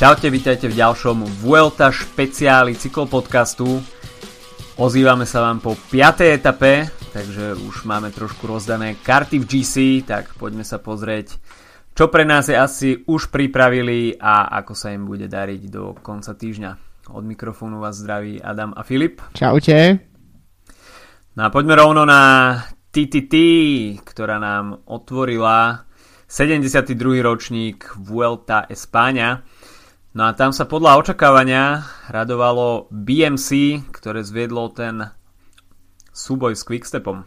Čaute, vítajte v ďalšom Vuelta špeciáli cyklopodcastu. Ozývame sa vám po 5. etape, takže už máme trošku rozdané karty v GC, tak poďme sa pozrieť, čo pre nás je asi už pripravili a ako sa im bude dariť do konca týždňa. Od mikrofónu vás zdraví Adam a Filip. Čaute. No a poďme rovno na TTT, ktorá nám otvorila 72. ročník Vuelta Espáňa. No a tam sa podľa očakávania radovalo BMC, ktoré zviedlo ten súboj s Quickstepom.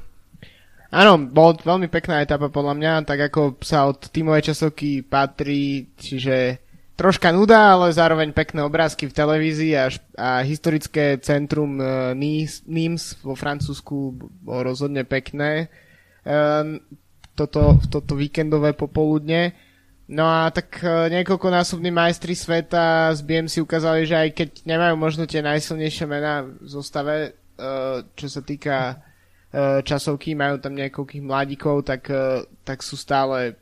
Áno, bol veľmi pekná etapa podľa mňa, tak ako sa od tímovej časovky patrí, čiže troška nuda, ale zároveň pekné obrázky v televízii a, a historické centrum uh, Nimes vo Francúzsku bolo rozhodne pekné uh, toto, toto víkendové popoludne. No a tak e, niekoľkonásobní majstri sveta z BMC ukázali, že aj keď nemajú možno tie najsilnejšie mená v zostave, e, čo sa týka e, časovky, majú tam niekoľkých mladíkov, tak, tak sú stále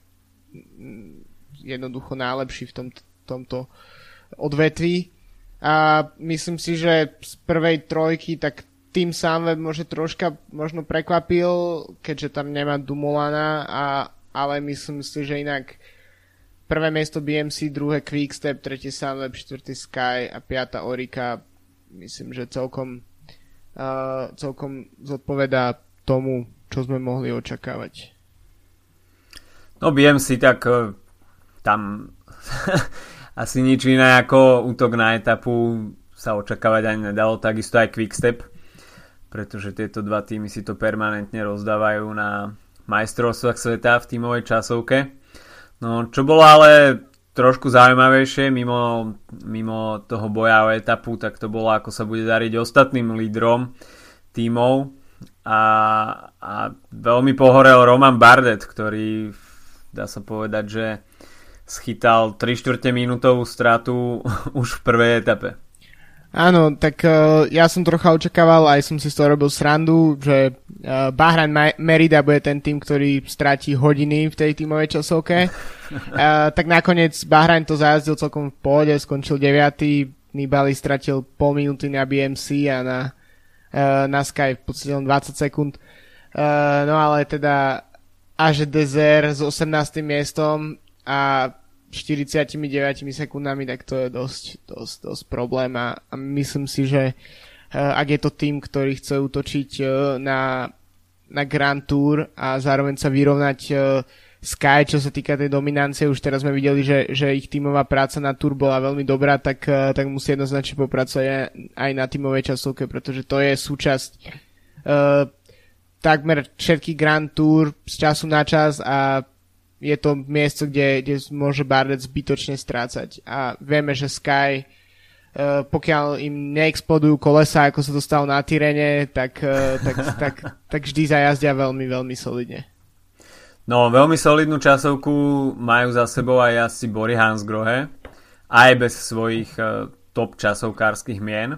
mm, jednoducho najlepší v tom, tomto odvetví. A myslím si, že z prvej trojky tak tým sám môže troška možno prekvapil, keďže tam nemá Dumolana, a, ale myslím si, že inak prvé miesto BMC, druhé Quickstep, tretie Sunweb, štvrtý Sky a piata Orika myslím, že celkom, uh, celkom zodpovedá tomu, čo sme mohli očakávať. No BMC tak uh, tam asi nič iné ako útok na etapu sa očakávať ani nedalo, takisto aj Quickstep, pretože tieto dva týmy si to permanentne rozdávajú na majstrovstvách sveta v tímovej časovke. No, čo bolo ale trošku zaujímavejšie mimo, mimo toho boja o etapu, tak to bolo ako sa bude dariť ostatným lídrom tímov a, a veľmi pohorel Roman Bardet, ktorý dá sa povedať, že schytal 3 čtvrte minútovú stratu už v prvej etape. Áno, tak uh, ja som trocha očakával, aj som si z toho robil srandu, že uh, Bahrain Merida bude ten tým, ktorý stratí hodiny v tej tímovej časovke. uh, tak nakoniec Bahrain to zajazdil celkom v pohode, skončil 9. Nibali stratil pol minúty na BMC a na, uh, na Sky v podstate len 20 sekúnd. Uh, no ale teda až Dezer s 18. miestom a 49 sekundami, tak to je dosť, dosť, dosť problém a, myslím si, že uh, ak je to tým, ktorý chce útočiť uh, na, na Grand Tour a zároveň sa vyrovnať uh, Sky, čo sa týka tej dominancie, už teraz sme videli, že, že ich tímová práca na Tour bola veľmi dobrá, tak, tak musí jednoznačne popracovať aj na tímovej časovke, pretože to je súčasť uh, takmer všetky Grand Tour z času na čas a je to miesto, kde, kde môže Bardet zbytočne strácať. A vieme, že Sky, uh, pokiaľ im neexplodujú kolesa, ako sa to stalo na Tyrene, tak, uh, tak, tak, tak vždy zajazdia veľmi, veľmi solidne. No, veľmi solidnú časovku majú za sebou aj asi Bory Hansgrohe, aj bez svojich uh, top časovkárskych mien.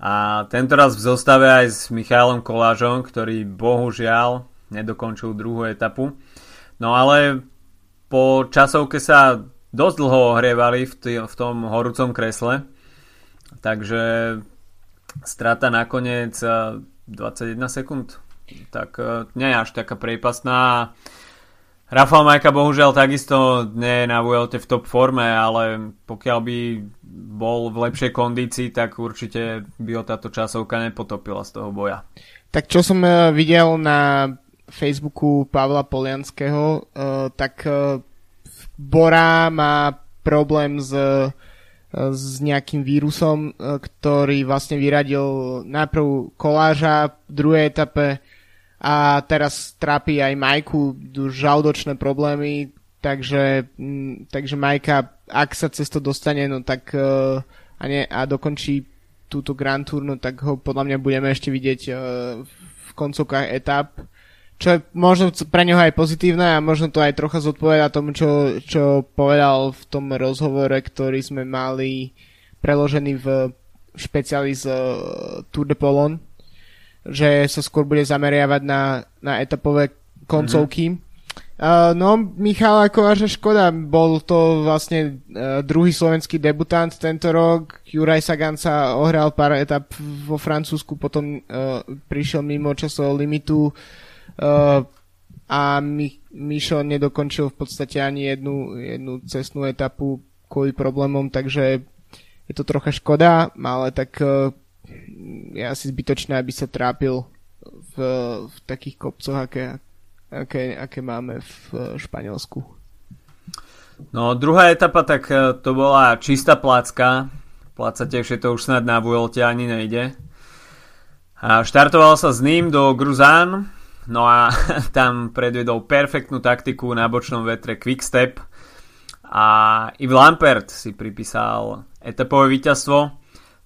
A tento raz v zostave aj s Michailom Kolážom, ktorý bohužiaľ nedokončil druhú etapu. No ale po časovke sa dosť dlho ohrievali v, tý, v tom horúcom kresle, takže strata nakoniec 21 sekúnd, tak e, nie je až taká priepasná. Rafal Majka bohužiaľ takisto nie je na Vuelte v top forme, ale pokiaľ by bol v lepšej kondícii, tak určite by ho táto časovka nepotopila z toho boja. Tak čo som e, videl na Facebooku Pavla Polianského, uh, tak uh, Bora má problém s, uh, s nejakým vírusom, ktorý vlastne vyradil najprv koláža v druhej etape a teraz trápi aj Majku žaldočné problémy, takže, m, takže Majka, ak sa cez to dostane, no tak a, ne, a dokončí túto Grand Tour, no tak ho podľa mňa budeme ešte vidieť v koncovkách etap čo je možno pre neho aj pozitívne a možno to aj trocha zodpoveda tomu, čo, čo povedal v tom rozhovore, ktorý sme mali preložený v špeciáli z uh, Tour de Polon, že sa skôr bude zameriavať na, na etapové koncovky. Mm-hmm. Uh, no, Michala Kováča škoda, bol to vlastne uh, druhý slovenský debutant tento rok. Juraj Sagan sa ohral pár etap vo Francúzsku, potom uh, prišiel mimo časového limitu uh, a Mi- Mišo nedokončil v podstate ani jednu, jednu cestnú etapu kvôli problémom, takže je to trocha škoda, ale tak uh, je asi zbytočné, aby sa trápil v, v takých kopcoch, aké, aké, aké máme v Španielsku. No druhá etapa, tak e, to bola čistá placka. Placa tiež to už snad na Vuelte ani nejde. A štartoval sa s ním do Gruzán, no a tam predvedol perfektnú taktiku na bočnom vetre Quickstep a Yves Lampert si pripísal etapové víťazstvo.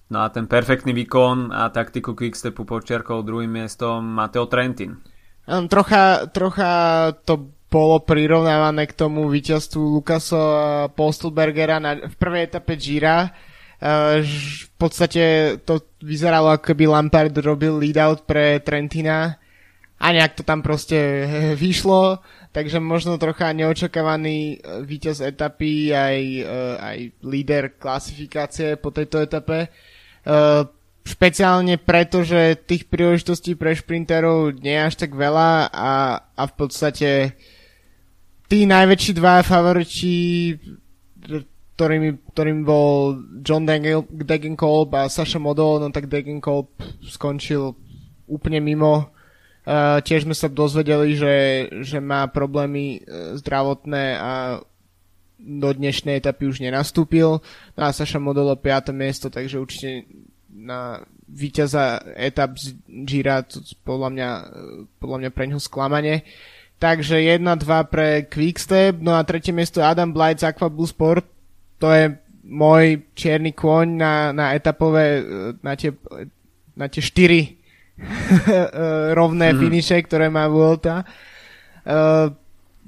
No a ten perfektný výkon a taktiku Quickstepu počiarkol druhým miestom Mateo Trentin. Trocha, trocha to bolo prirovnávané k tomu víťazstvu Lukaso Postelbergera na, v prvej etape Gira. Uh, v podstate to vyzeralo ako keby Lampard robil lead-out pre Trentina a nejak to tam proste vyšlo, takže možno trocha neočakávaný uh, víťaz etapy aj, uh, aj líder klasifikácie po tejto etape. Uh, špeciálne preto, že tých príležitostí pre šprinterov nie je až tak veľa a, a v podstate tí najväčší dva favoriti, ktorým, ktorým bol John Degenkolb a Sasha Modol, no tak Degenkolb skončil úplne mimo. Uh, tiež sme sa dozvedeli, že, že má problémy uh, zdravotné a do dnešnej etapy už nenastúpil. No a Saša Modolo 5. miesto, takže určite na víťaza etap z Gira, to podľa mňa, podľa mňa pre ňoho sklamanie. Takže 1-2 pre Quickstep, no a tretie miesto Adam Blight z Aquablue Sport, to je môj čierny kôň na, na etapové, na tie, na tie štyri rovné mm-hmm. finiše, ktoré má Vuelta. Uh,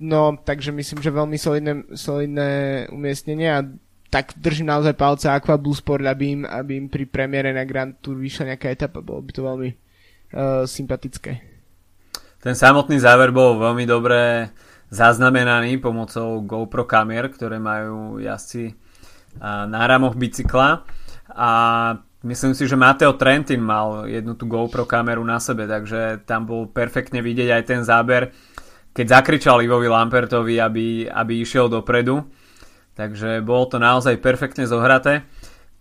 no, takže myslím, že veľmi solidné, solidné umiestnenie a tak držím naozaj palce Aqua Blue Sport, aby im, aby im pri premiére na Grand Tour vyšla nejaká etapa. Bolo by to veľmi uh, sympatické. Ten samotný záver bol veľmi dobre zaznamenaný pomocou GoPro kamier, ktoré majú jazdci uh, na ramoch bicykla. A myslím si, že Mateo Trentin mal jednu tú GoPro kameru na sebe, takže tam bol perfektne vidieť aj ten záber, keď zakričal Ivovi Lampertovi, aby, aby išiel dopredu Takže bolo to naozaj perfektne zohraté.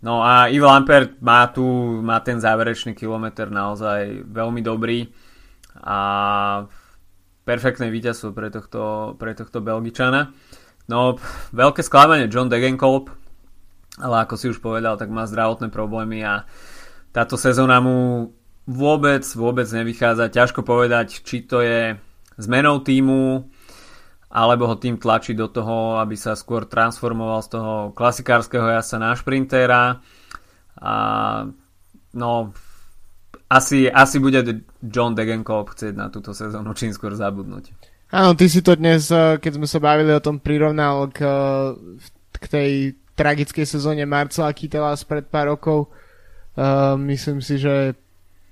No a Yves Lampert má tu má ten záverečný kilometr naozaj veľmi dobrý a perfektné víťazstvo pre tohto, pre tohto Belgičana. No, veľké sklamanie John Degenkolb, ale ako si už povedal, tak má zdravotné problémy a táto sezóna mu vôbec, vôbec nevychádza. Ťažko povedať, či to je zmenou týmu, alebo ho tým tlačí do toho, aby sa skôr transformoval z toho klasikárskeho jasa na šprintera. A no, asi, asi bude John Degenkolb chcieť na túto sezónu čím skôr zabudnúť. Áno, ty si to dnes, eh, keď sme sa bavili o tom, prirovnal k, k tej tragickej sezóne Marcela Kytela spred pár rokov. Uh, myslím si, že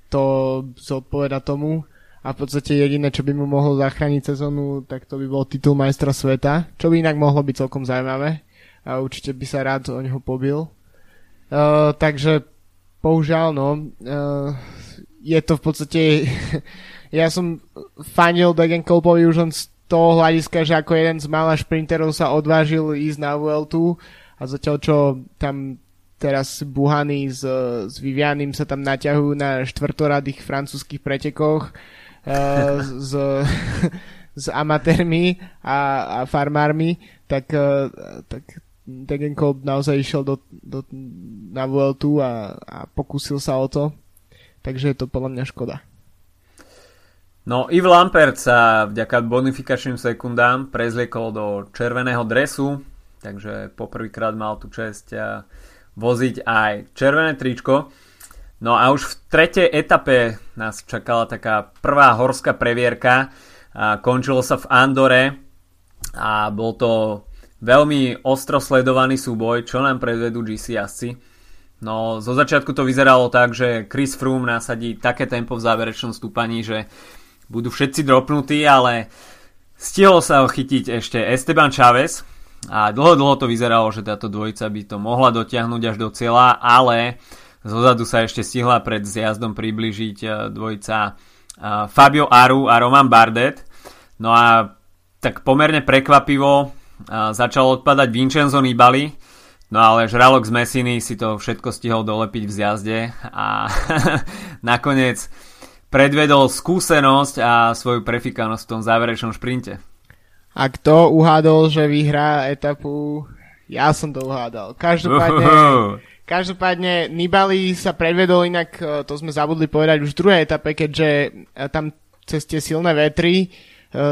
to zodpoveda tomu a v podstate jediné, čo by mu mohlo zachrániť sezónu, tak to by bol titul majstra sveta, čo by inak mohlo byť celkom zaujímavé a určite by sa rád o neho pobil. Uh, takže bohužiaľ, no, uh, je to v podstate, ja som fanil Degenkolpovi už len z toho hľadiska, že ako jeden z mála šprinterov sa odvážil ísť na Vueltu a zatiaľ čo tam teraz Buhany s, s Vivianim sa tam naťahujú na štvrtoradých francúzských pretekoch, uh, s, s amatérmi a, a farmármi, tak, uh, tak Degenkolb naozaj išiel do, do, na Vueltu a, a pokúsil sa o to. Takže je to podľa mňa škoda. No, Yves Lampert sa vďaka bonifikačným sekundám prezliekol do červeného dresu, takže poprvýkrát mal tú čest voziť aj červené tričko. No a už v tretej etape nás čakala taká prvá horská previerka. A končilo sa v Andore a bol to veľmi ostro sledovaný súboj, čo nám predvedú GC jazdci. No, zo začiatku to vyzeralo tak, že Chris Froome nasadí také tempo v záverečnom stúpaní, že budú všetci dropnutí, ale stihol sa ho chytiť ešte Esteban Chávez a dlho, dlho to vyzeralo, že táto dvojica by to mohla dotiahnuť až do cieľa, ale zozadu sa ešte stihla pred zjazdom približiť e, dvojica e, Fabio Aru a Roman Bardet. No a tak pomerne prekvapivo e, začal odpadať Vincenzo Nibali, no ale žralok z Messiny si to všetko stihol dolepiť v zjazde a nakoniec predvedol skúsenosť a svoju prefikanosť v tom záverečnom šprinte. A kto uhádol, že vyhrá etapu? Ja som to uhádal. Každopádne, každopádne Nibali sa predvedol inak, e, to sme zabudli povedať už v druhej etape, keďže e, tam cez tie silné vetry e,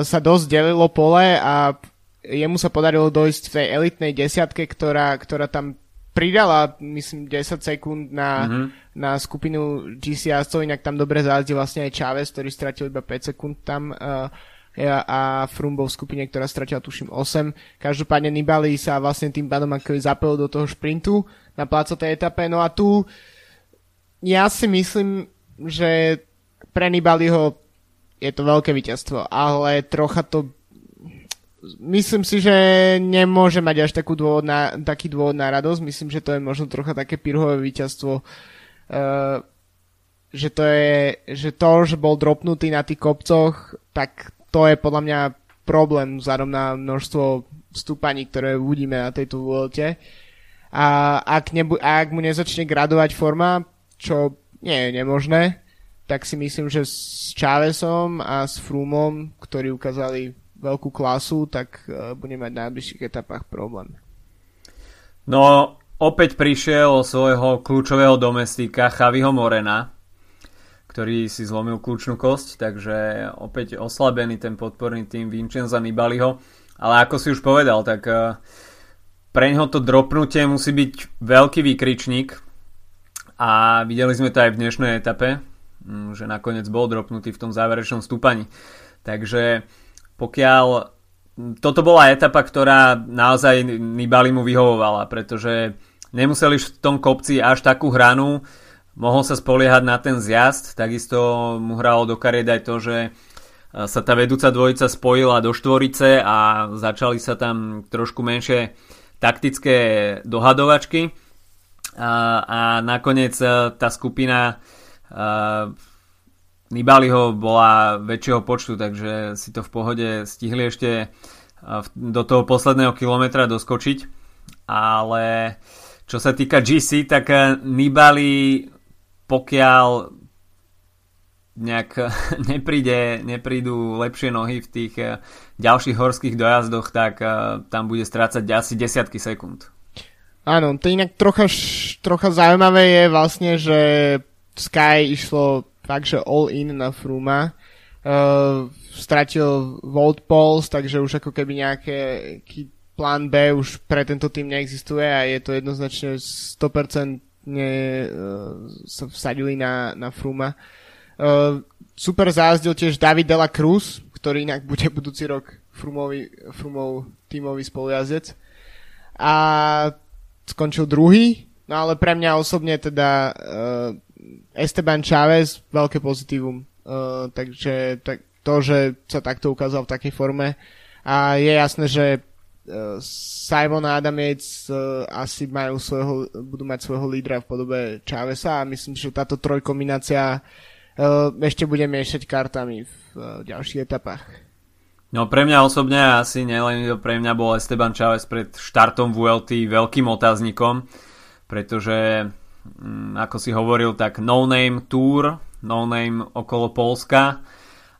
sa dosť delilo pole a jemu sa podarilo dojsť v tej elitnej desiatke, ktorá, ktorá tam pridala, myslím, 10 sekúnd na, mm-hmm. na skupinu GC jazdcov, inak tam dobre zázdil vlastne aj Chávez, ktorý stratil iba 5 sekúnd tam uh, a Frum bol v skupine, ktorá stratila tuším 8. Každopádne Nibali sa vlastne tým pádom ako zapojil do toho šprintu na tej etape. No a tu ja si myslím, že pre Nibaliho je to veľké víťazstvo, ale trocha to myslím si, že nemôže mať až takú dôvod na, taký dôvod na radosť. Myslím, že to je možno trocha také pirhové víťazstvo. Uh, že to je, že to, že bol dropnutý na tých kopcoch, tak to je podľa mňa problém vzhľadom na množstvo stúpaní, ktoré uvidíme na tejto volte. A ak, nebu- a ak mu nezačne gradovať forma, čo nie je nemožné, tak si myslím, že s Chávezom a s Frumom, ktorí ukázali veľkú klasu, tak uh, bude mať v najbližších etapách problém. No, opäť prišiel svojho kľúčového domestika Chaviho Morena, ktorý si zlomil kľúčnú kosť, takže opäť oslabený ten podporný tým Vincenza Nibaliho. Ale ako si už povedal, tak uh, pre neho to dropnutie musí byť veľký výkričník a videli sme to aj v dnešnej etape, mm, že nakoniec bol dropnutý v tom záverečnom stúpaní. Takže pokiaľ toto bola etapa, ktorá naozaj Nibali mu vyhovovala, pretože nemuseli v tom kopci až takú hranu, mohol sa spoliehať na ten zjazd, takisto mu hralo do kariet aj to, že sa tá vedúca dvojica spojila do štvorice a začali sa tam trošku menšie taktické dohadovačky a, a nakoniec tá skupina Nibaliho bola väčšieho počtu, takže si to v pohode stihli ešte do toho posledného kilometra doskočiť. Ale čo sa týka GC, tak Nibali pokiaľ nejak nepríde, neprídu lepšie nohy v tých eh, ďalších horských dojazdoch, tak eh, tam bude strácať asi desiatky sekúnd. Áno, to inak trocha, trocha zaujímavé je vlastne, že Sky išlo fakt, že all in na Fruma. Uh, stratil Volt Pulse, takže už ako keby nejaký plán B už pre tento tým neexistuje a je to jednoznačne 100% uh, sa vsadili na, na Fruma. Uh, super zázdil tiež David Dela Cruz, ktorý inak bude budúci rok Frumový, Frumov tímový spolujazdec. A skončil druhý, no ale pre mňa osobne teda uh, Esteban Chávez, veľké pozitívum. Uh, takže tak, to, že sa takto ukázal v takej forme. A je jasné, že Simon a uh, asi majú svojho, budú mať svojho lídra v podobe Chávesa a myslím, že táto trojkombinácia uh, ešte bude miešať kartami v uh, ďalších etapách. No pre mňa osobne asi nielen pre mňa bol Esteban Chávez pred štartom VLT veľkým otáznikom, pretože Mm, ako si hovoril, tak No Name Tour, No Name okolo Polska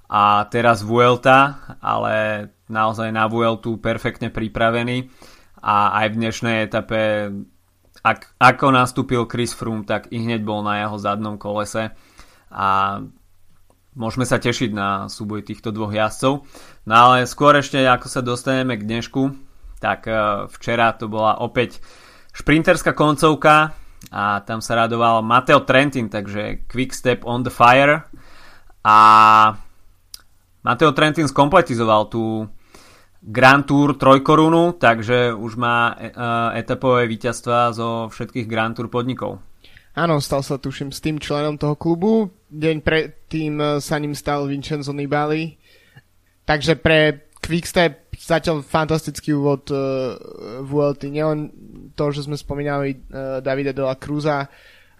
a teraz Vuelta, ale naozaj na Vueltu perfektne pripravený. A aj v dnešnej etape ak, ako nastúpil Chris Froome, tak i hneď bol na jeho zadnom kolese. A môžeme sa tešiť na súboj týchto dvoch jazdcov. No ale skôr ešte ako sa dostaneme k dnešku, tak eh, včera to bola opäť šprinterská koncovka, a tam sa radoval Mateo Trentin, takže Quick Step on the Fire. A Mateo Trentin skompletizoval tú Grand Tour trojkorunu, takže už má e, etapové víťazstva zo všetkých Grand Tour podnikov. Áno, stal sa tuším s tým členom toho klubu. Deň predtým e, sa ním stal Vincenzo Nibali. Takže pre Quickstep zatiaľ fantastický úvod uh, v ULT. Nielen to, že sme spomínali uh, Davida de la Cruza,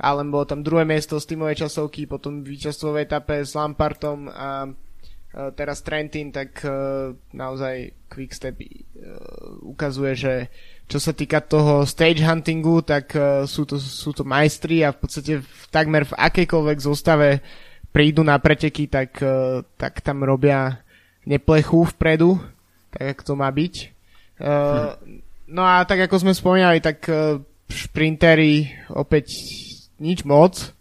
ale bolo tam druhé miesto z tímovej časovky, potom víťazstvo v etape s Lampartom a teraz Trentin, tak uh, naozaj Quickstep uh, ukazuje, že čo sa týka toho stage huntingu, tak sú, to, sú to majstri a v podstate v, takmer v akejkoľvek zostave prídu na preteky, tak, tak tam robia neplechu vpredu tak ako to má byť. Uh, no a tak ako sme spomínali, tak šprintery opäť nič moc.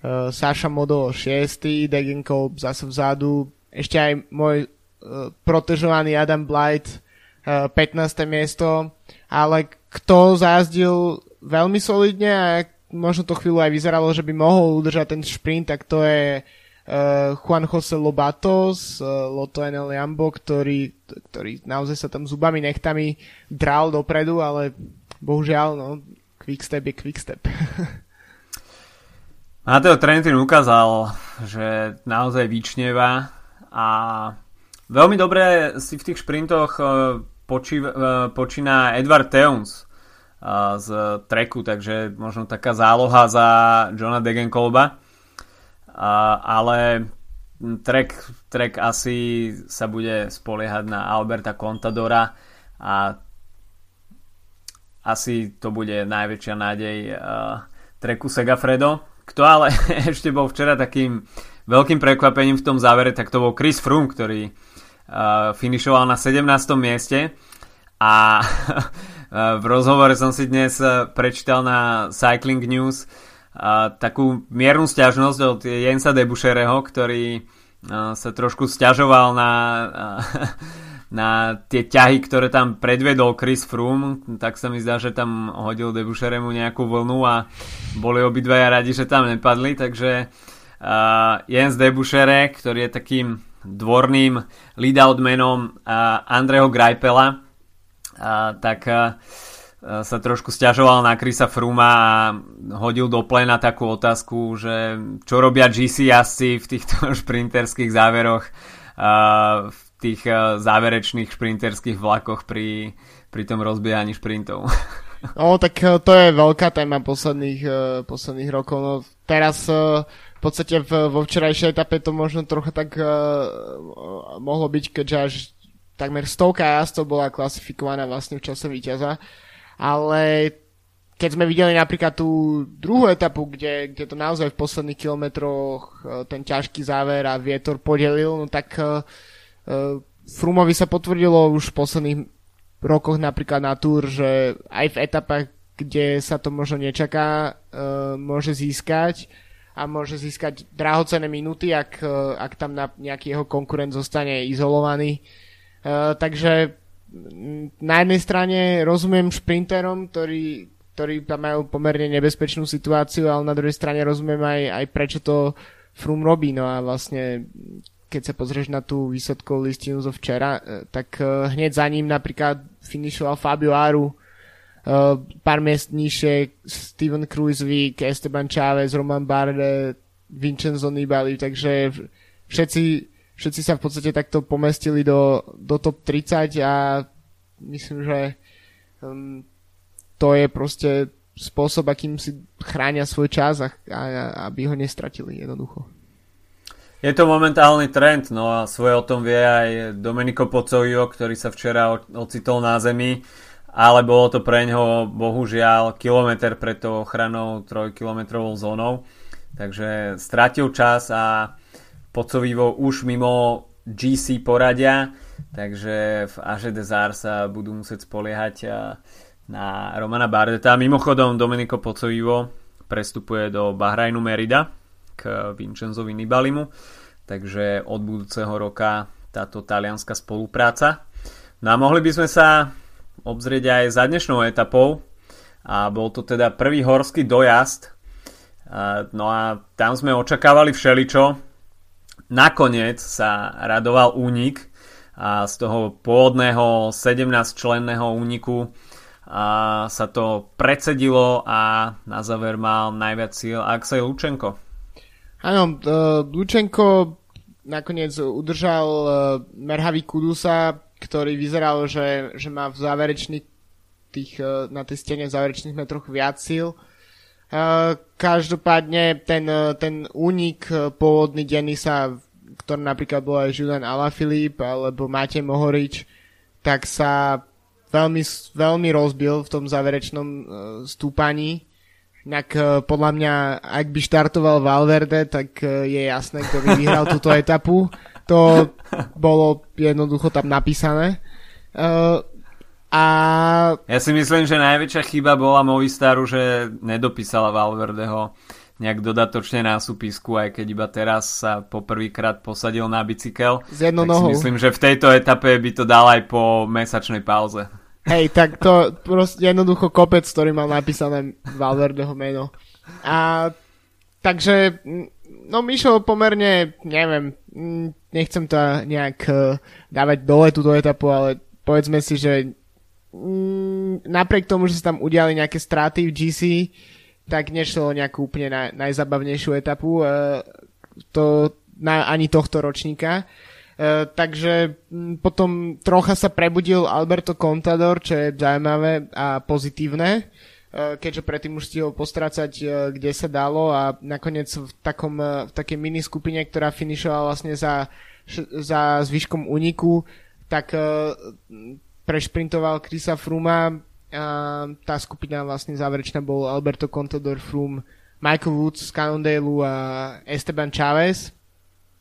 Saša Modo 6, Degenkolb zase vzadu, ešte aj môj uh, protežovaný Adam Blight uh, 15. miesto, ale kto zázdil veľmi solidne a možno to chvíľu aj vyzeralo, že by mohol udržať ten šprint, tak to je uh, Juan José Lobato z uh, Loto NL Jambo, ktorý, ktorý naozaj sa tam zubami nechtami dral dopredu, ale bohužiaľ, no, quickstep je quickstep. Mateo Trentin ukázal, že naozaj vyčneva a veľmi dobre si v tých šprintoch počí, uh, počína Edward Teuns z treku, takže možno taká záloha za Johna Degenkolba ale Trek, Trek asi sa bude spoliehať na Alberta Contadora a asi to bude najväčšia nádej Treku Segafredo. Kto ale ešte bol včera takým veľkým prekvapením v tom závere, tak to bol Chris Froome, ktorý uh, finišoval na 17. mieste a v rozhovore som si dnes prečítal na Cycling News, a takú miernu stiažnosť od Jensa Debušereho, ktorý sa trošku stiažoval na, na tie ťahy, ktoré tam predvedol Chris Froome, tak sa mi zdá, že tam hodil Debušeremu nejakú vlnu a boli obidvaja radi, že tam nepadli, takže uh, Jens Debušere, ktorý je takým dvorným lead-out menom uh, Andreho Greipela, uh, tak uh, sa trošku stiažoval na Krisa Fruma a hodil do plena takú otázku, že čo robia GC jazdci v týchto šprinterských záveroch, v tých záverečných šprinterských vlakoch pri, pri tom rozbiehaní šprintov. No, tak e, to je veľká téma posledných, e, posledných rokov. No, teraz e, v podstate v, vo včerajšej etape to možno trocha tak mohlo byť, keďže až takmer stovka jazdcov bola klasifikovaná vlastne v čase víťaza. Ale keď sme videli napríklad tú druhú etapu, kde, kde to naozaj v posledných kilometroch ten ťažký záver a vietor podelil, no tak uh, Frumovi sa potvrdilo už v posledných rokoch napríklad na túr, že aj v etapách, kde sa to možno nečaká, uh, môže získať a môže získať drahocené minúty, ak, uh, ak tam na nejaký jeho konkurent zostane izolovaný. Uh, takže na jednej strane rozumiem šprinterom, ktorí, ktorí tam majú pomerne nebezpečnú situáciu, ale na druhej strane rozumiem aj, aj prečo to Frum robí. No a vlastne keď sa pozrieš na tú výsledkovú listinu zo včera, e, tak e, hneď za ním napríklad finišoval Fabio Aru, e, pár miest nižšie Steven Kruisvik, Esteban Chávez, Roman Barde, Vincenzo Nibali, takže všetci všetci sa v podstate takto pomestili do, do top 30 a myslím, že um, to je proste spôsob, akým si chránia svoj čas a, a, aby ho nestratili jednoducho. Je to momentálny trend, no a svoje o tom vie aj Domenico Pocojo, ktorý sa včera ocitol na zemi, ale bolo to pre ňoho bohužiaľ kilometr pred tou ochranou trojkilometrovou zónou, takže stratil čas a Pocovivo už mimo GC poradia, takže v Aže Desar sa budú musieť spoliehať na Romana Bardeta. Mimochodom Domenico Pocovivo prestupuje do Bahrajnu Merida k Vincenzovi Nibalimu, takže od budúceho roka táto talianská spolupráca. No a mohli by sme sa obzrieť aj za dnešnou etapou a bol to teda prvý horský dojazd. No a tam sme očakávali všeličo, nakoniec sa radoval únik a z toho pôvodného 17-členného úniku a sa to predsedilo a na záver mal najviac síl Axel Lučenko. Áno, uh, Lučenko nakoniec udržal uh, Merhavi Kudusa, ktorý vyzeral, že, že má v záverečných tých, uh, na tej stene v záverečných metroch viac síl. Každopádne ten, ten únik pôvodný Denisa, ktorý napríklad bol aj Julian Alaphilippe alebo Matej Mohorič, tak sa veľmi, veľmi rozbil v tom záverečnom stúpaní Inak e, podľa mňa, ak by štartoval Valverde, tak e, je jasné, kto by vyhral túto etapu. To bolo jednoducho tam napísané. Uh, a... Ja si myslím, že najväčšia chyba bola Movistaru, že nedopísala Valverdeho nejak dodatočne na súpisku, aj keď iba teraz sa poprvýkrát posadil na bicykel. Z jednou nohou. myslím, že v tejto etape by to dal aj po mesačnej pauze. Hej, tak to proste jednoducho kopec, ktorý mal napísané Valverdeho meno. A takže, no Mišo pomerne, neviem, nechcem to nejak uh, dávať dole túto etapu, ale povedzme si, že napriek tomu, že sa tam udiali nejaké straty v GC, tak nešlo nejakú úplne naj, najzabavnejšiu etapu uh, to, na, ani tohto ročníka. E, takže potom trocha sa prebudil Alberto Contador, čo je zaujímavé a pozitívne, e, keďže predtým už stihol postrácať, e, kde sa dalo a nakoniec v, takom, v takej mini skupine, ktorá finišovala vlastne za, za zvyškom úniku, tak prešprintoval Krisa Fruma a tá skupina vlastne záverečná bol Alberto Contador, Frum, Michael Woods z Cannondale a Esteban Chávez.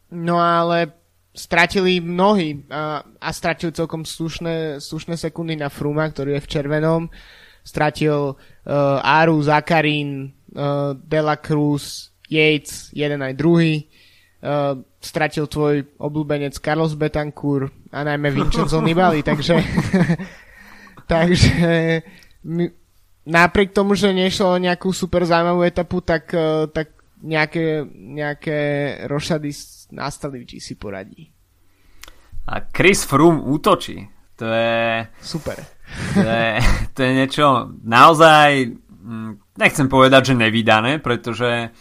No ale stratili mnohí a, a stratili celkom slušné, slušné sekundy na Fruma, ktorý je v červenom. Stratil uh, Aru, Zakarin, uh, Dela Cruz, Yates, jeden aj druhý. Uh, stratil tvoj obľúbenec Carlos Betancourt a najmä Vincenzo Nibali, takže takže my, napriek tomu, že nešlo o nejakú super zaujímavú etapu, tak, uh, tak nejaké, nejaké rošady nastali v GC poradí. A Chris Froome útočí. To je... Super. To je, to je niečo naozaj, mm, nechcem povedať, že nevydané, pretože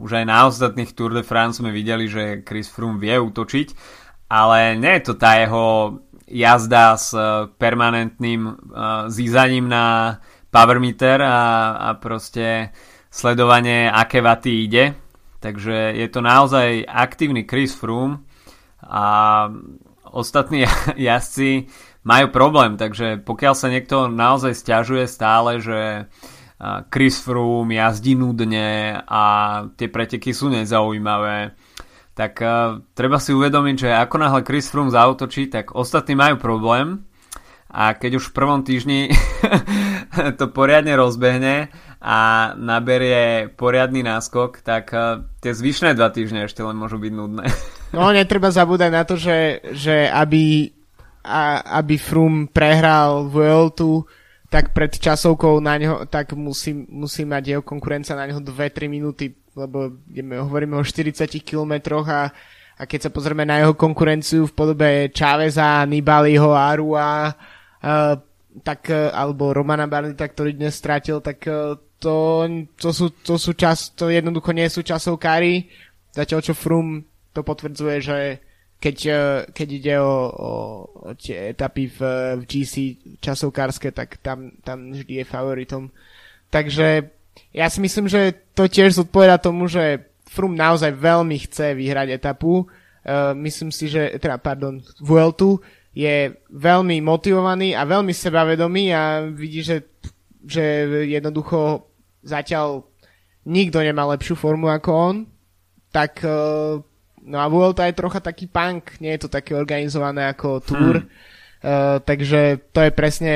už aj na ostatných Tour de France sme videli, že Chris Froome vie útočiť, ale nie je to tá jeho jazda s permanentným uh, zízaním na power meter a, a proste sledovanie, aké vaty ide Takže je to naozaj aktívny Chris Froome a ostatní jazdci majú problém, takže pokiaľ sa niekto naozaj stiažuje stále, že Chris Froome jazdí nudne a tie preteky sú nezaujímavé, tak treba si uvedomiť, že ako náhle Chris Froome zautočí, tak ostatní majú problém a keď už v prvom týždni to poriadne rozbehne a naberie poriadny náskok, tak uh, tie zvyšné dva týždne ešte len môžu byť nudné. No netreba zabúdať na to, že, že aby, a, aby Froome prehral Vueltu, tak pred časovkou na neho, tak musí, musí mať jeho konkurencia na neho 2-3 minúty, lebo ideme, hovoríme o 40 kilometroch a, a keď sa pozrieme na jeho konkurenciu v podobe Čáveza, Nibaliho, Arua, uh, tak, alebo Romana Barnita, ktorý dnes strátil, tak uh, to, to, sú, to sú čas, to jednoducho nie sú časovkári, zatiaľ čo Frum to potvrdzuje, že keď, e, keď ide o, o, o tie etapy v, v GC časovkárske, tak tam, tam vždy je favoritom. Takže ja si myslím, že to tiež zodpoveda tomu, že Frum naozaj veľmi chce vyhrať etapu. Uh, myslím si, že, teda, pardon, Vueltu je veľmi motivovaný a veľmi sebavedomý a vidí, že, že jednoducho zatiaľ nikto nemá lepšiu formu ako on, tak uh, no a Vuelta je trocha taký punk, nie je to také organizované ako Tour, hmm. uh, takže to je presne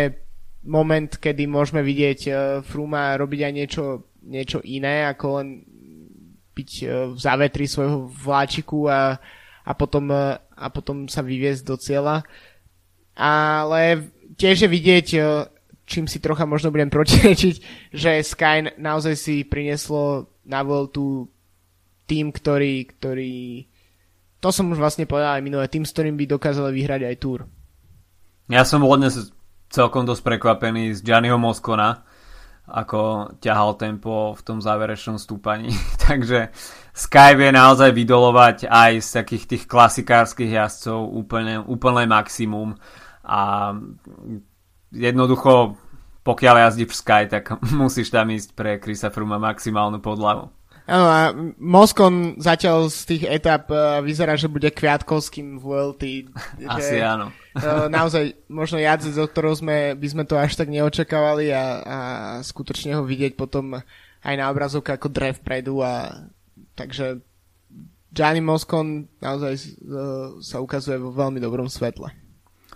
moment, kedy môžeme vidieť uh, Fruma robiť aj niečo, niečo iné, ako len byť uh, v závetri svojho vláčiku a, a, potom, uh, a potom sa vyviezť do cieľa. Ale tiež je vidieť uh, čím si trocha možno budem protirečiť, že Sky naozaj si prinieslo na Voltu tým, ktorý, ktorý to som už vlastne povedal aj minulé, tým, s ktorým by dokázali vyhrať aj Tour. Ja som bol dnes celkom dosť prekvapený z Gianniho Moscona, ako ťahal tempo v tom záverečnom stúpaní. Takže Sky vie naozaj vydolovať aj z takých tých klasikárskych jazdcov úplne, úplne maximum a jednoducho pokiaľ jazdí v Sky, tak musíš tam ísť pre Krisa Fruma maximálnu podľavu. Áno a Moskon zatiaľ z tých etap uh, vyzerá, že bude Kviatkovským v VLT. Asi že, áno. uh, naozaj možno jazdec, od ktorého sme, by sme to až tak neočakávali a, a skutočne ho vidieť potom aj na obrazovke ako drev predu a takže Gianni Moskon naozaj uh, sa ukazuje vo veľmi dobrom svetle.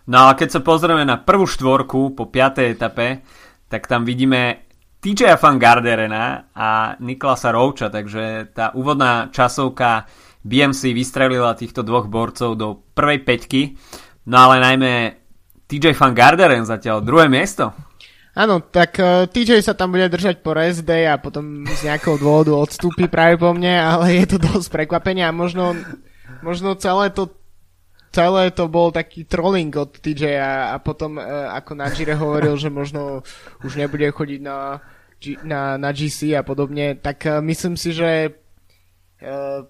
No a keď sa pozrieme na prvú štvorku po piatej etape, tak tam vidíme TJ Van Garderena a Niklasa Rouča, takže tá úvodná časovka BMC vystrelila týchto dvoch borcov do prvej peťky, no ale najmä TJ Van Garderen zatiaľ druhé miesto. Áno, tak uh, e, TJ sa tam bude držať po rest day a potom z nejakého dôvodu odstúpi práve po mne, ale je to dosť prekvapenie a možno, možno celé to celé to bol taký trolling od TJ a, potom uh, ako na Gire hovoril, že možno už nebude chodiť na, na, na GC a podobne, tak uh, myslím si, že uh,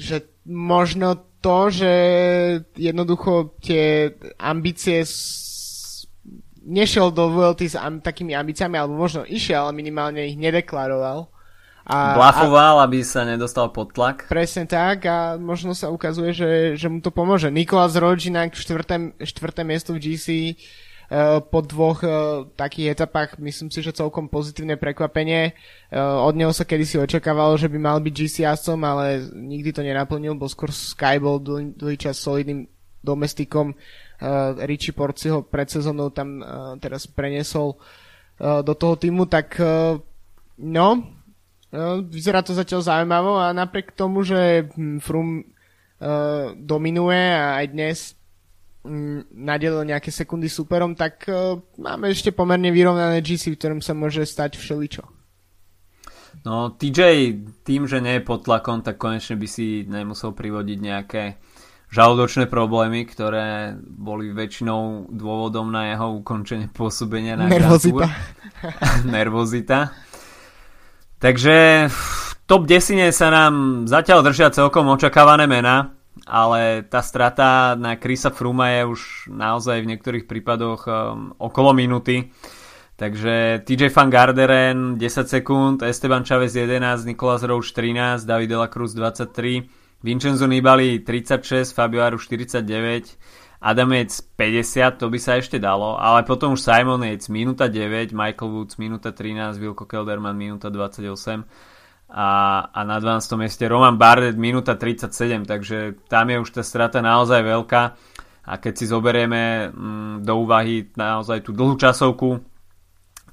že možno to, že jednoducho tie ambície s... nešiel do VLT s am, takými ambíciami, alebo možno išiel, ale minimálne ich nedeklaroval a, Blafoval, a, aby sa nedostal pod tlak. Presne tak a možno sa ukazuje, že, že mu to pomôže. Nikolás Rodžinak, štvrté, štvrté miesto v GC uh, eh, po dvoch uh, takých etapách, myslím si, že celkom pozitívne prekvapenie. Uh, od neho sa kedysi očakávalo, že by mal byť GC jazdcom, ale nikdy to nenaplnil, bol skôr Sky, bol dlhý, dlhý čas solidným domestikom. Richie Porci ho pred sezónou tam teraz preniesol do toho týmu, tak No, vyzerá to zatiaľ zaujímavo a napriek tomu, že hm, Frum uh, dominuje a aj dnes um, nadelil nejaké sekundy superom, tak uh, máme ešte pomerne vyrovnané GC, v ktorom sa môže stať všeličo. No TJ tým, že nie je pod tlakom, tak konečne by si nemusel privodiť nejaké žalúdočné problémy, ktoré boli väčšinou dôvodom na jeho ukončenie pôsobenia na Nervozita. Nervozita. Takže v top 10 sa nám zatiaľ držia celkom očakávané mená, ale tá strata na Krisa Fruma je už naozaj v niektorých prípadoch um, okolo minúty. Takže TJ Van Garderen 10 sekúnd, Esteban Chavez 11, Nicolas Roach 13, David de la Cruz 23, Vincenzo Nibali 36, Fabio Aru 49, Adam Yates 50, to by sa ešte dalo, ale potom už Simon Yates minúta 9, Michael Woods minúta 13, Wilko Kelderman minúta 28 a, a na 12. mieste Roman Bardet minúta 37, takže tam je už tá strata naozaj veľká a keď si zoberieme mm, do úvahy naozaj tú dlhú časovku,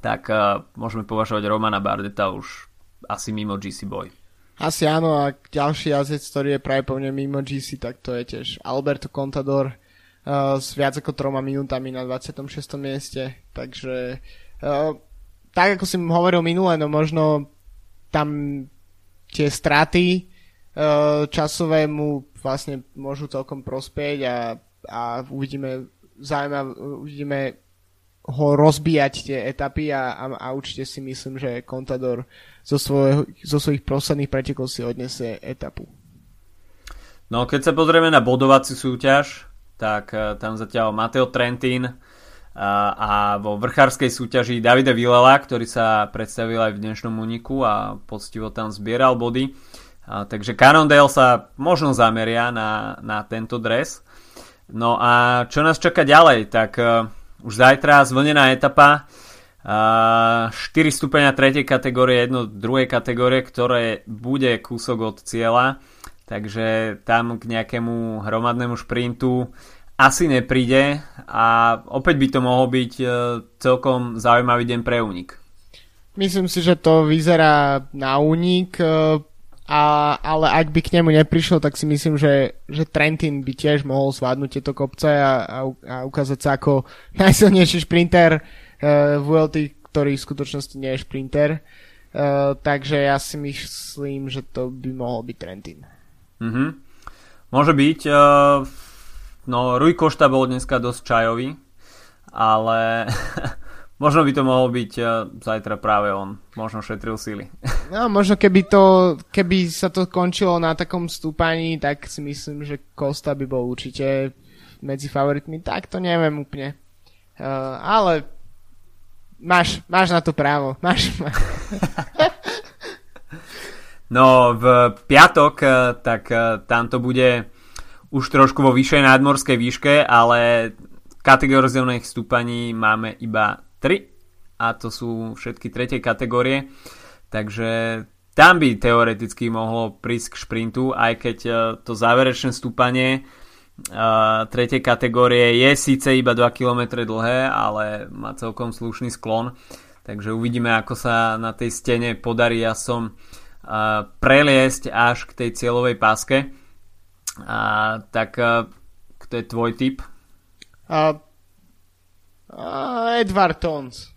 tak uh, môžeme považovať Romana Bardeta už asi mimo GC Boy. Asi áno a ďalší jazdec, ktorý je práve po mne mimo GC, tak to je tiež Alberto Contador, uh, s viac ako troma minútami na 26. mieste. Takže uh, tak ako si hovoril minule, no možno tam tie straty uh, časové mu vlastne môžu celkom prospieť a, a uvidíme zaujímavé, uvidíme ho rozbíjať tie etapy a, a, a určite si myslím, že Contador zo, svojho, zo svojich posledných pretekov si odnesie etapu. No keď sa pozrieme na bodovací súťaž, tak eh, tam zatiaľ Mateo Trentin a, eh, a vo vrchárskej súťaži Davide Vilela, ktorý sa predstavil aj v dnešnom úniku a poctivo tam zbieral body. A, takže Cannondale sa možno zameria na, na tento dres. No a čo nás čaká ďalej? Tak uh, už zajtra zvlnená etapa uh, 4 stupňa 3. kategórie, 1 druhej kategórie, ktoré bude kúsok od cieľa takže tam k nejakému hromadnému šprintu asi nepríde a opäť by to mohol byť e, celkom zaujímavý deň pre únik. Myslím si, že to vyzerá na únik, e, a, ale ak by k nemu neprišiel, tak si myslím, že, že Trentin by tiež mohol zvládnuť tieto kopce a, a, a ukázať sa ako najsilnejší šprinter uh, v VLT, ktorý v skutočnosti nie je šprinter. Uh, takže ja si myslím, že to by mohol byť Trentin. Mm-hmm. Môže byť. Uh, no, Rui Košta bol dneska dosť čajový, ale možno by to mohol byť uh, zajtra práve on. Možno šetril síly. No, možno keby, to, keby sa to končilo na takom stúpaní, tak si myslím, že Costa by bol určite medzi favoritmi. Tak to neviem úplne. Uh, ale máš, máš na to právo. Máš, máš. no, v piatok, tak tam to bude už trošku vo vyššej nadmorskej výške, ale kategorizovaných stúpaní máme iba 3 a to sú všetky tretie kategórie. Takže tam by teoreticky mohlo prísť k šprintu, aj keď e, to záverečné stúpanie tretej kategórie je síce iba 2 km dlhé, ale má celkom slušný sklon. Takže uvidíme, ako sa na tej stene podarí ja som preliesť až k tej cieľovej páske. A, tak kto je tvoj typ? Uh, uh, Edward Tons.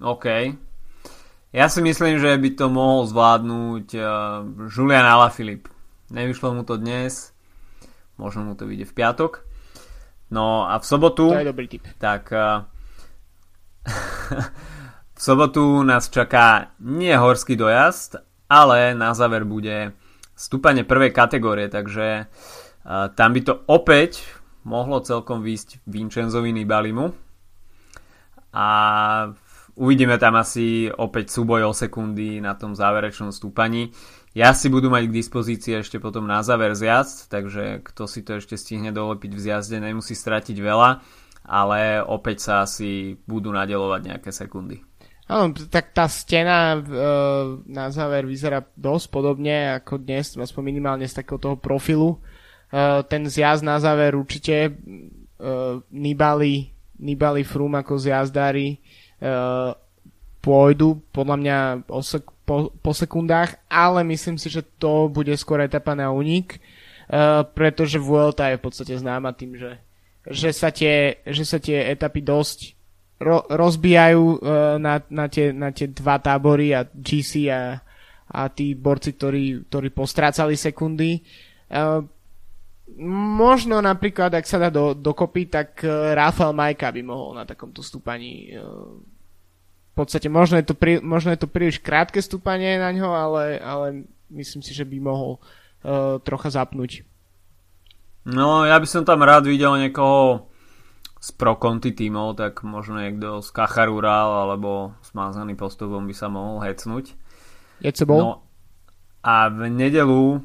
OK. Ja si myslím, že by to mohol zvládnuť uh, Julian Alaphilippe. Nevyšlo mu to dnes, možno mu to vyjde v piatok. No a v sobotu... To je dobrý typ. Tak uh, v sobotu nás čaká nie horský dojazd, ale na záver bude stúpanie prvej kategórie, takže uh, tam by to opäť mohlo celkom výjsť Vincenzovi Nibalimu. A Uvidíme tam asi opäť súboj o sekundy na tom záverečnom stúpaní. Ja si budú mať k dispozícii ešte potom na záver zjazd, takže kto si to ešte stihne dolepiť v zjazde, nemusí stratiť veľa, ale opäť sa asi budú nadelovať nejaké sekundy. Áno, tak tá stena e, na záver vyzerá dosť podobne ako dnes, aspoň minimálne z takého toho profilu. E, ten zjazd na záver určite e, Nibali, Nibali Frum ako zjazdári Eh, pôjdu podľa mňa o sek- po, po sekundách, ale myslím si, že to bude skôr etapa na unik, uh, pretože Vuelta je v podstate známa tým, že, že, sa, tie, že sa tie etapy dosť ro- rozbijajú uh, na, na, tie, na tie dva tábory a GC a, a tí borci, ktorí, ktorí postrácali sekundy. Uh, možno napríklad, ak sa dá do, dokopy, tak Rafael Majka by mohol na takomto stúpaní uh, v podstate možno je to, prí, možno je to príliš krátke stúpanie na ňo, ale, ale myslím si, že by mohol uh, trocha zapnúť. No, ja by som tam rád videl niekoho z pro Conti tímov, tak možno niekto z Kacharural alebo smázaný postupom by sa mohol hecnúť. Je bol? No, a v nedelu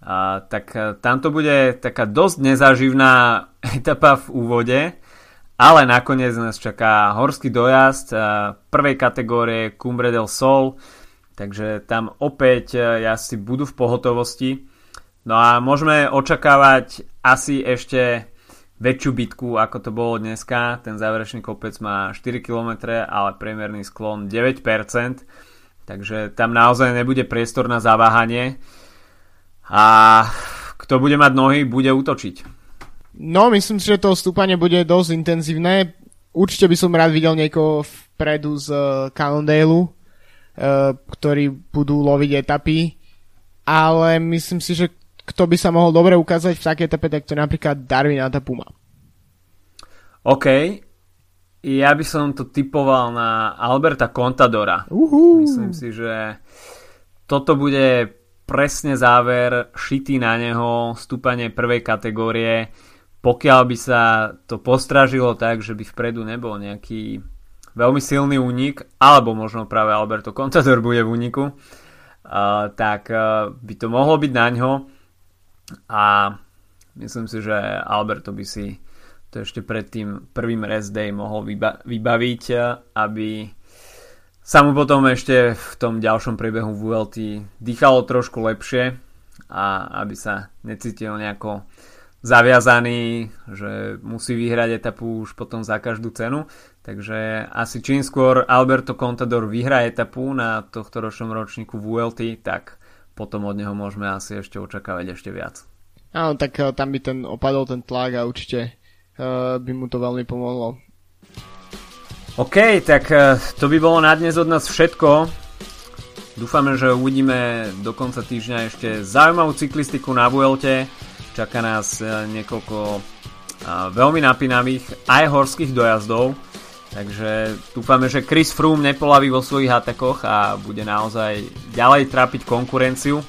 a, tak tam to bude taká dosť nezaživná etapa v úvode, ale nakoniec nás čaká horský dojazd prvej kategórie Cumbre del Sol, takže tam opäť e, jazdci budú v pohotovosti. No a môžeme očakávať asi ešte väčšiu bitku, ako to bolo dneska. Ten záverečný kopec má 4 km, ale priemerný sklon 9%, takže tam naozaj nebude priestor na zaváhanie. A kto bude mať nohy, bude útočiť. No, myslím si, že to stúpanie bude dosť intenzívne. Určite by som rád videl niekoho vpredu z uh, Cannondale, uh, ktorí budú loviť etapy, ale myslím si, že kto by sa mohol dobre ukázať v takej etape, tak to je napríklad Darwin Atapuma. OK, ja by som to typoval na Alberta Contadora. Uhú. Myslím si, že toto bude presne záver šitý na neho, stúpanie prvej kategórie pokiaľ by sa to postražilo tak, že by vpredu nebol nejaký veľmi silný únik, alebo možno práve Alberto Contador bude v úniku, uh, tak uh, by to mohlo byť na ňo a myslím si, že Alberto by si to ešte pred tým prvým rest day mohol vyba- vybaviť, aby sa mu potom ešte v tom ďalšom priebehu VLT dýchalo trošku lepšie a aby sa necítil nejako zaviazaný, že musí vyhrať etapu už potom za každú cenu. Takže asi čím skôr Alberto Contador vyhrá etapu na tohto ročnom ročníku VLT, tak potom od neho môžeme asi ešte očakávať ešte viac. Áno, tak eh, tam by ten opadol ten tlak a určite uh, by mu to veľmi pomohlo. OK, tak uh, to by bolo na dnes od nás všetko. Dúfame, že uvidíme do konca týždňa ešte zaujímavú cyklistiku na Vuelte Čaká nás niekoľko veľmi napínavých aj horských dojazdov, Takže dúfame, že Chris Froome nepolaví vo svojich atakoch a bude naozaj ďalej trápiť konkurenciu.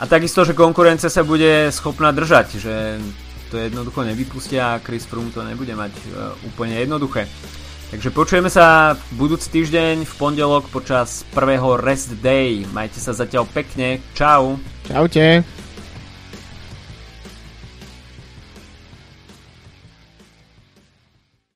A takisto, že konkurencia sa bude schopná držať, že to jednoducho nevypustia a Chris Froome to nebude mať uh, úplne jednoduché. Takže počujeme sa budúci týždeň v pondelok počas prvého rest day. Majte sa zatiaľ pekne. Čau. Čaute.